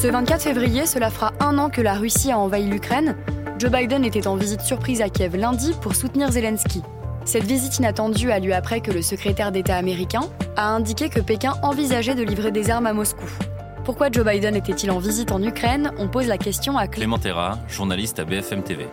Ce 24 février, cela fera un an que la Russie a envahi l'Ukraine. Joe Biden était en visite surprise à Kiev lundi pour soutenir Zelensky. Cette visite inattendue a lieu après que le secrétaire d'État américain a indiqué que Pékin envisageait de livrer des armes à Moscou. Pourquoi Joe Biden était-il en visite en Ukraine? On pose la question à Clément Terra, journaliste à BFM TV.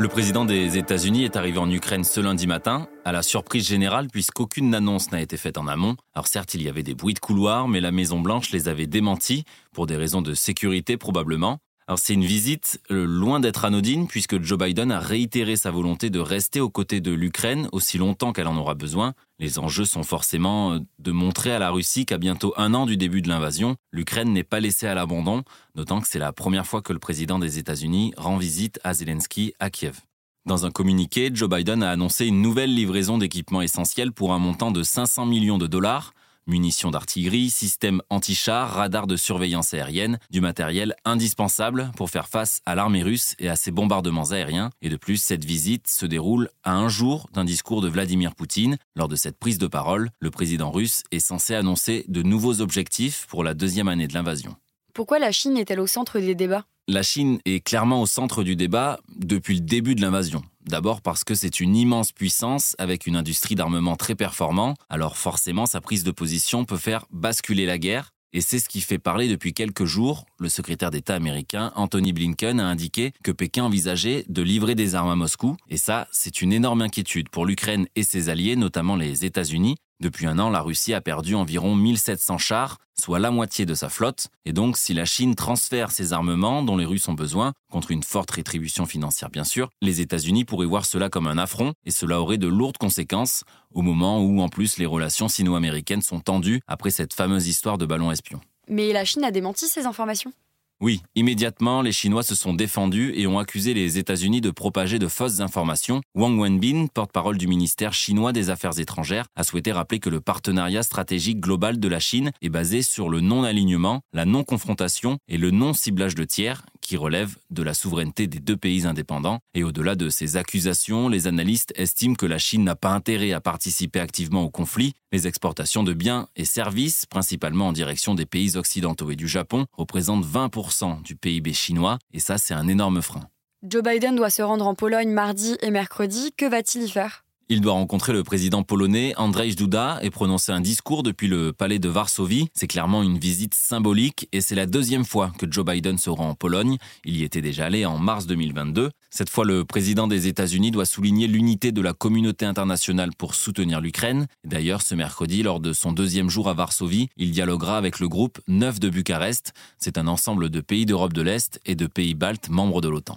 Le président des États-Unis est arrivé en Ukraine ce lundi matin, à la surprise générale puisqu'aucune annonce n'a été faite en amont. Alors certes, il y avait des bruits de couloir, mais la Maison-Blanche les avait démentis, pour des raisons de sécurité probablement. Alors c'est une visite euh, loin d'être anodine puisque Joe Biden a réitéré sa volonté de rester aux côtés de l'Ukraine aussi longtemps qu'elle en aura besoin. Les enjeux sont forcément euh, de montrer à la Russie qu'à bientôt un an du début de l'invasion, l'Ukraine n'est pas laissée à l'abandon, d'autant que c'est la première fois que le président des États-Unis rend visite à Zelensky à Kiev. Dans un communiqué, Joe Biden a annoncé une nouvelle livraison d'équipements essentiels pour un montant de 500 millions de dollars, Munitions d'artillerie, systèmes anti-chars, radars de surveillance aérienne, du matériel indispensable pour faire face à l'armée russe et à ses bombardements aériens. Et de plus, cette visite se déroule à un jour d'un discours de Vladimir Poutine. Lors de cette prise de parole, le président russe est censé annoncer de nouveaux objectifs pour la deuxième année de l'invasion. Pourquoi la Chine est-elle au centre des débats? La Chine est clairement au centre du débat depuis le début de l'invasion. D'abord parce que c'est une immense puissance avec une industrie d'armement très performant, alors forcément sa prise de position peut faire basculer la guerre. Et c'est ce qui fait parler depuis quelques jours. Le secrétaire d'État américain Anthony Blinken a indiqué que Pékin envisageait de livrer des armes à Moscou. Et ça, c'est une énorme inquiétude pour l'Ukraine et ses alliés, notamment les États-Unis, depuis un an, la Russie a perdu environ 1700 chars, soit la moitié de sa flotte, et donc si la Chine transfère ses armements dont les Russes ont besoin, contre une forte rétribution financière bien sûr, les États-Unis pourraient voir cela comme un affront, et cela aurait de lourdes conséquences, au moment où en plus les relations sino-américaines sont tendues après cette fameuse histoire de ballon espion. Mais la Chine a démenti ces informations? Oui, immédiatement, les Chinois se sont défendus et ont accusé les États-Unis de propager de fausses informations. Wang Wenbin, porte-parole du ministère chinois des Affaires étrangères, a souhaité rappeler que le partenariat stratégique global de la Chine est basé sur le non-alignement, la non-confrontation et le non-ciblage de tiers, qui relève de la souveraineté des deux pays indépendants. Et au-delà de ces accusations, les analystes estiment que la Chine n'a pas intérêt à participer activement au conflit. Les exportations de biens et services, principalement en direction des pays occidentaux et du Japon, représentent 20% du PIB chinois, et ça c'est un énorme frein. Joe Biden doit se rendre en Pologne mardi et mercredi. Que va-t-il y faire? Il doit rencontrer le président polonais Andrzej Duda et prononcer un discours depuis le palais de Varsovie. C'est clairement une visite symbolique et c'est la deuxième fois que Joe Biden se rend en Pologne. Il y était déjà allé en mars 2022. Cette fois, le président des États-Unis doit souligner l'unité de la communauté internationale pour soutenir l'Ukraine. D'ailleurs, ce mercredi, lors de son deuxième jour à Varsovie, il dialoguera avec le groupe 9 de Bucarest. C'est un ensemble de pays d'Europe de l'Est et de pays baltes membres de l'OTAN.